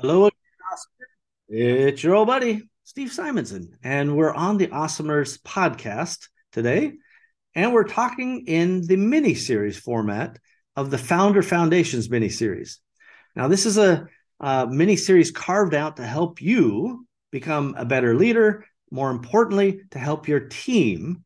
Hello, it's your old buddy, Steve Simonson, and we're on the Awesomers podcast today. And we're talking in the mini series format of the Founder Foundations mini series. Now, this is a, a mini series carved out to help you become a better leader, more importantly, to help your team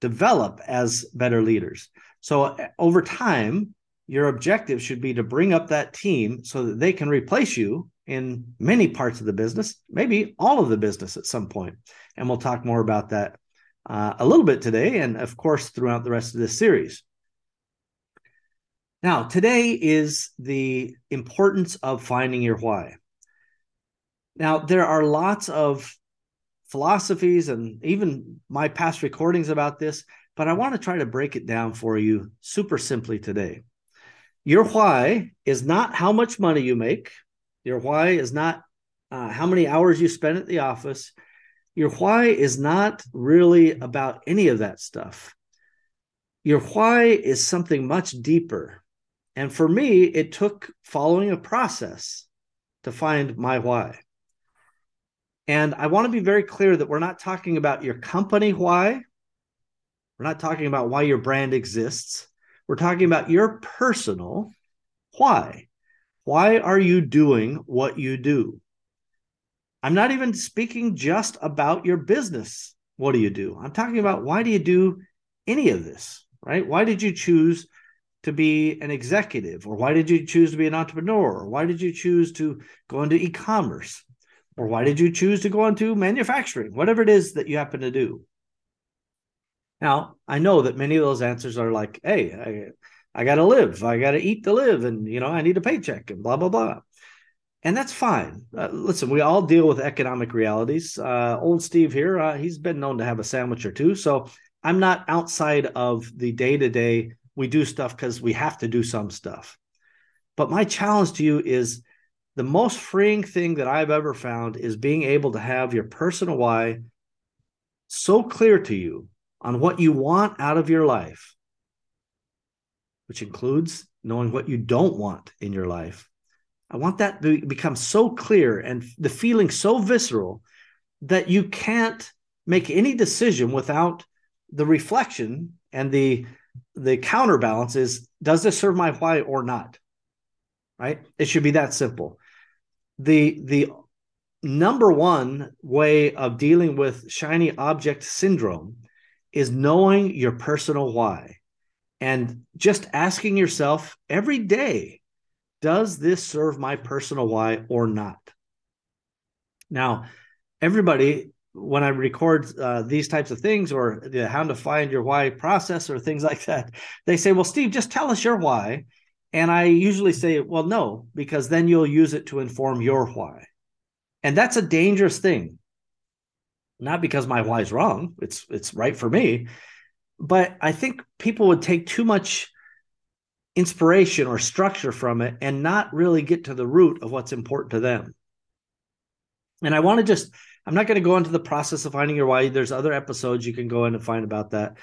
develop as better leaders. So, over time, your objective should be to bring up that team so that they can replace you in many parts of the business, maybe all of the business at some point. And we'll talk more about that uh, a little bit today, and of course, throughout the rest of this series. Now, today is the importance of finding your why. Now, there are lots of philosophies and even my past recordings about this, but I want to try to break it down for you super simply today. Your why is not how much money you make. Your why is not uh, how many hours you spend at the office. Your why is not really about any of that stuff. Your why is something much deeper. And for me, it took following a process to find my why. And I want to be very clear that we're not talking about your company why. We're not talking about why your brand exists. We're talking about your personal why. Why are you doing what you do? I'm not even speaking just about your business. What do you do? I'm talking about why do you do any of this, right? Why did you choose to be an executive? Or why did you choose to be an entrepreneur? Or why did you choose to go into e commerce? Or why did you choose to go into manufacturing? Whatever it is that you happen to do. Now, I know that many of those answers are like, hey, I, I got to live, I got to eat to live, and, you know, I need a paycheck and blah, blah, blah. And that's fine. Uh, listen, we all deal with economic realities. Uh, old Steve here, uh, he's been known to have a sandwich or two. So I'm not outside of the day to day. We do stuff because we have to do some stuff. But my challenge to you is the most freeing thing that I've ever found is being able to have your personal why so clear to you on what you want out of your life, which includes knowing what you don't want in your life. I want that to become so clear and the feeling so visceral that you can't make any decision without the reflection and the the counterbalance is does this serve my why or not right it should be that simple the the number one way of dealing with shiny object syndrome is knowing your personal why and just asking yourself every day does this serve my personal why or not? Now everybody when i record uh, these types of things or the how to find your why process or things like that they say well steve just tell us your why. And i usually say well no because then you'll use it to inform your why. And that's a dangerous thing not because my why is wrong it's it's right for me but i think people would take too much inspiration or structure from it and not really get to the root of what's important to them. And i want to just i'm not going to go into the process of finding your why. There's other episodes you can go in and find about that.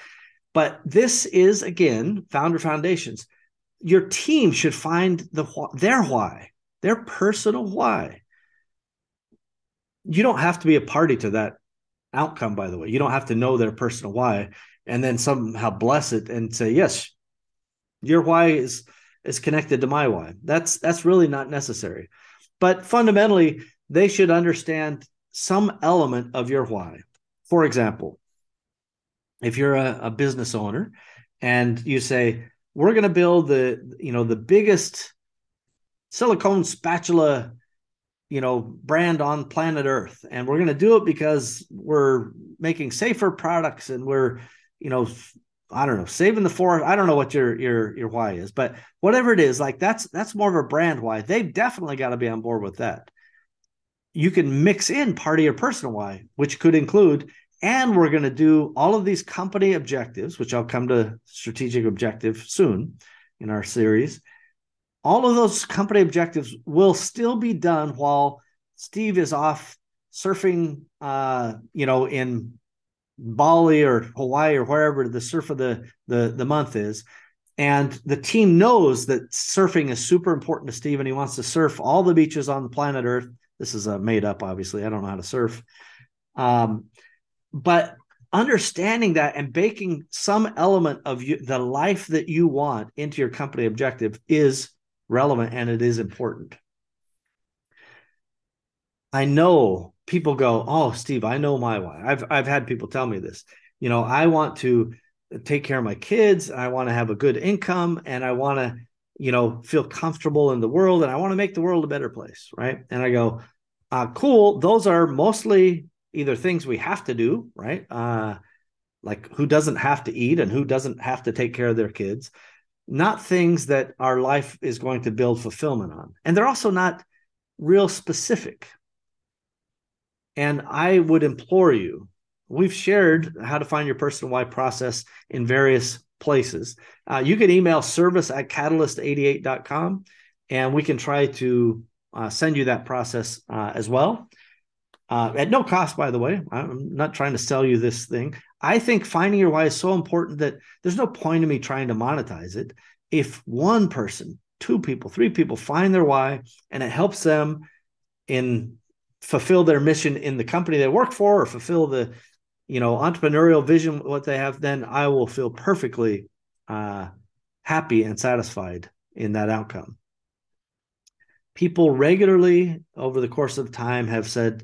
But this is again founder foundations. Your team should find the their why their personal why. You don't have to be a party to that outcome, by the way. You don't have to know their personal why and then somehow bless it and say, yes, your why is is connected to my why. That's that's really not necessary. But fundamentally, they should understand some element of your why. For example, if you're a, a business owner and you say, we're going to build the, you know, the biggest silicone spatula you know brand on planet earth. And we're going to do it because we're making safer products and we're you know i don't know saving the forest. I don't know what your your your why is but whatever it is like that's that's more of a brand why. They've definitely got to be on board with that. You can mix in part of your personal why which could include and we're going to do all of these company objectives which i'll come to strategic objective soon in our series all of those company objectives will still be done while Steve is off surfing, uh, you know, in Bali or Hawaii or wherever the surf of the, the, the month is. And the team knows that surfing is super important to Steve, and he wants to surf all the beaches on the planet Earth. This is a made up, obviously. I don't know how to surf. Um, but understanding that and baking some element of you, the life that you want into your company objective is relevant and it is important. I know people go, "Oh, Steve, I know my why." I've I've had people tell me this. You know, I want to take care of my kids, I want to have a good income, and I want to, you know, feel comfortable in the world, and I want to make the world a better place, right? And I go, uh, "Cool." Those are mostly either things we have to do, right? Uh, like who doesn't have to eat and who doesn't have to take care of their kids, not things that our life is going to build fulfillment on. And they're also not real specific. And I would implore you, we've shared how to find your personal why process in various places. Uh, you can email service at catalyst88.com and we can try to uh, send you that process uh, as well uh, at no cost, by the way. I'm not trying to sell you this thing. I think finding your why is so important that there's no point in me trying to monetize it. If one person, two people, three people find their why and it helps them in fulfill their mission in the company they work for or fulfill the you know entrepreneurial vision what they have then i will feel perfectly uh, happy and satisfied in that outcome people regularly over the course of time have said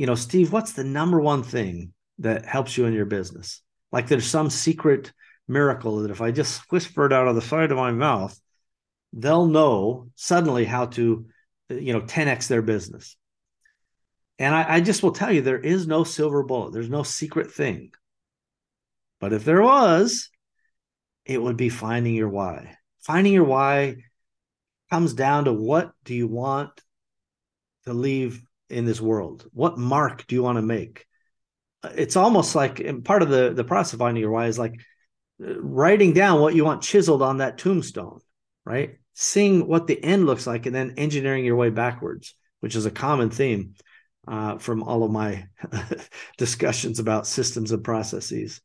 you know, Steve, what's the number one thing that helps you in your business? Like there's some secret miracle that if I just whisper it out of the side of my mouth, they'll know suddenly how to, you know, 10x their business. And I, I just will tell you, there is no silver bullet. There's no secret thing. But if there was, it would be finding your why. Finding your why comes down to what do you want to leave in this world? What mark do you want to make? It's almost like part of the the process of finding your why is like uh, writing down what you want chiseled on that tombstone, right? Seeing what the end looks like, and then engineering your way backwards, which is a common theme uh, from all of my discussions about systems and processes.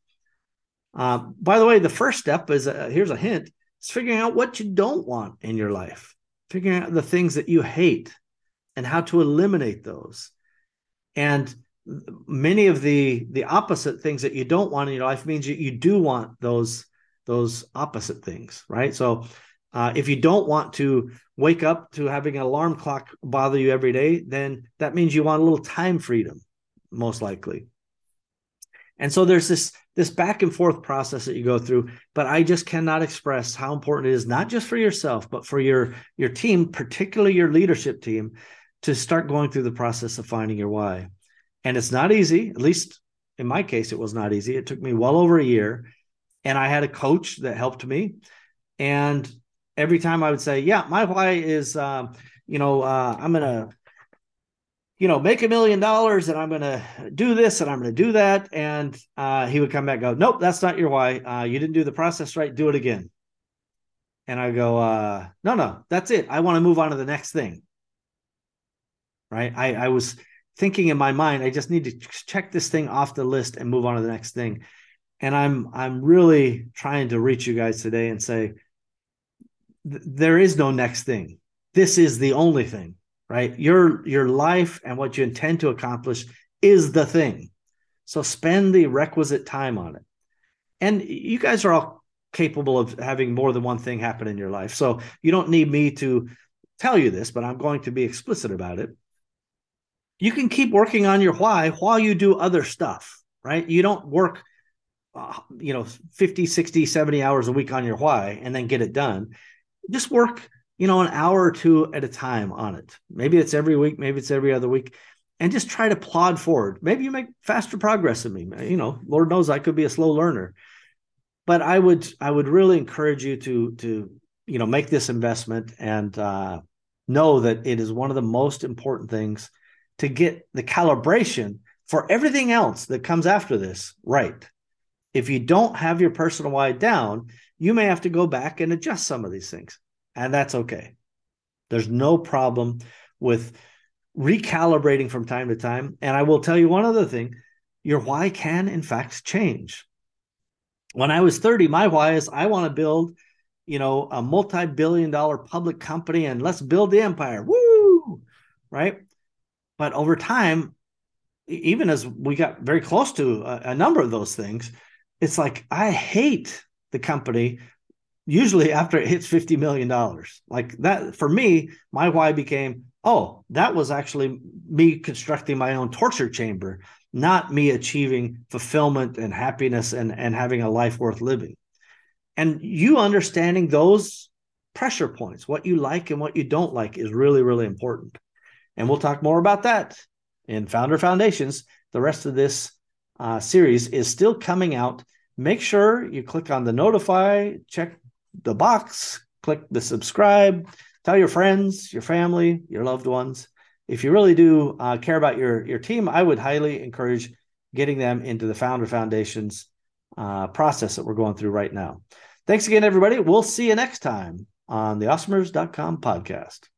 Uh, by the way, the first step is uh, here's a hint: is figuring out what you don't want in your life, figuring out the things that you hate and how to eliminate those. And many of the the opposite things that you don't want in your life means you, you do want those those opposite things, right? So uh, if you don't want to wake up to having an alarm clock bother you every day, then that means you want a little time freedom, most likely. And so there's this this back and forth process that you go through, but I just cannot express how important it is not just for yourself, but for your your team, particularly your leadership team, to start going through the process of finding your why. And it's not easy, at least in my case, it was not easy. It took me well over a year. And I had a coach that helped me. And every time I would say, Yeah, my why is, um, you know, uh, I'm going to, you know, make a million dollars and I'm going to do this and I'm going to do that. And uh, he would come back go, Nope, that's not your why. Uh, you didn't do the process right. Do it again. And I go, uh, No, no, that's it. I want to move on to the next thing right? I, I was thinking in my mind, I just need to check this thing off the list and move on to the next thing. And I'm I'm really trying to reach you guys today and say there is no next thing. This is the only thing, right? Your your life and what you intend to accomplish is the thing. So spend the requisite time on it. And you guys are all capable of having more than one thing happen in your life. So you don't need me to tell you this, but I'm going to be explicit about it you can keep working on your why while you do other stuff, right? You don't work, uh, you know, 50, 60, 70 hours a week on your why and then get it done. Just work, you know, an hour or two at a time on it. Maybe it's every week, maybe it's every other week, and just try to plod forward. Maybe you make faster progress than me. You know, Lord knows I could be a slow learner. But I would I would really encourage you to to you know make this investment and uh, know that it is one of the most important things to get the calibration for everything else that comes after this right. If you don't have your personal why down, you may have to go back and adjust some of these things, and that's okay. There's no problem with recalibrating from time to time. And I will tell you one other thing your why can, in fact, change. When I was 30, my why is I want to build you know, a multi-billion dollar public company and let's build the empire. Woo! Right? But over time, even as we got very close to a, a number of those things, it's like I hate the company usually after it hits $50 million. Like that for me, my why became, oh, that was actually me constructing my own torture chamber, not me achieving fulfillment and happiness and, and having a life worth living. And you understanding those pressure points, what you like and what you don't like, is really, really important. And we'll talk more about that in Founder Foundations. The rest of this uh, series is still coming out. Make sure you click on the notify, check the box, click the subscribe, tell your friends, your family, your loved ones. If you really do uh, care about your your team, I would highly encourage getting them into the Founder Foundations uh, process that we're going through right now. Thanks again, everybody. We'll see you next time on the awesomers.com podcast.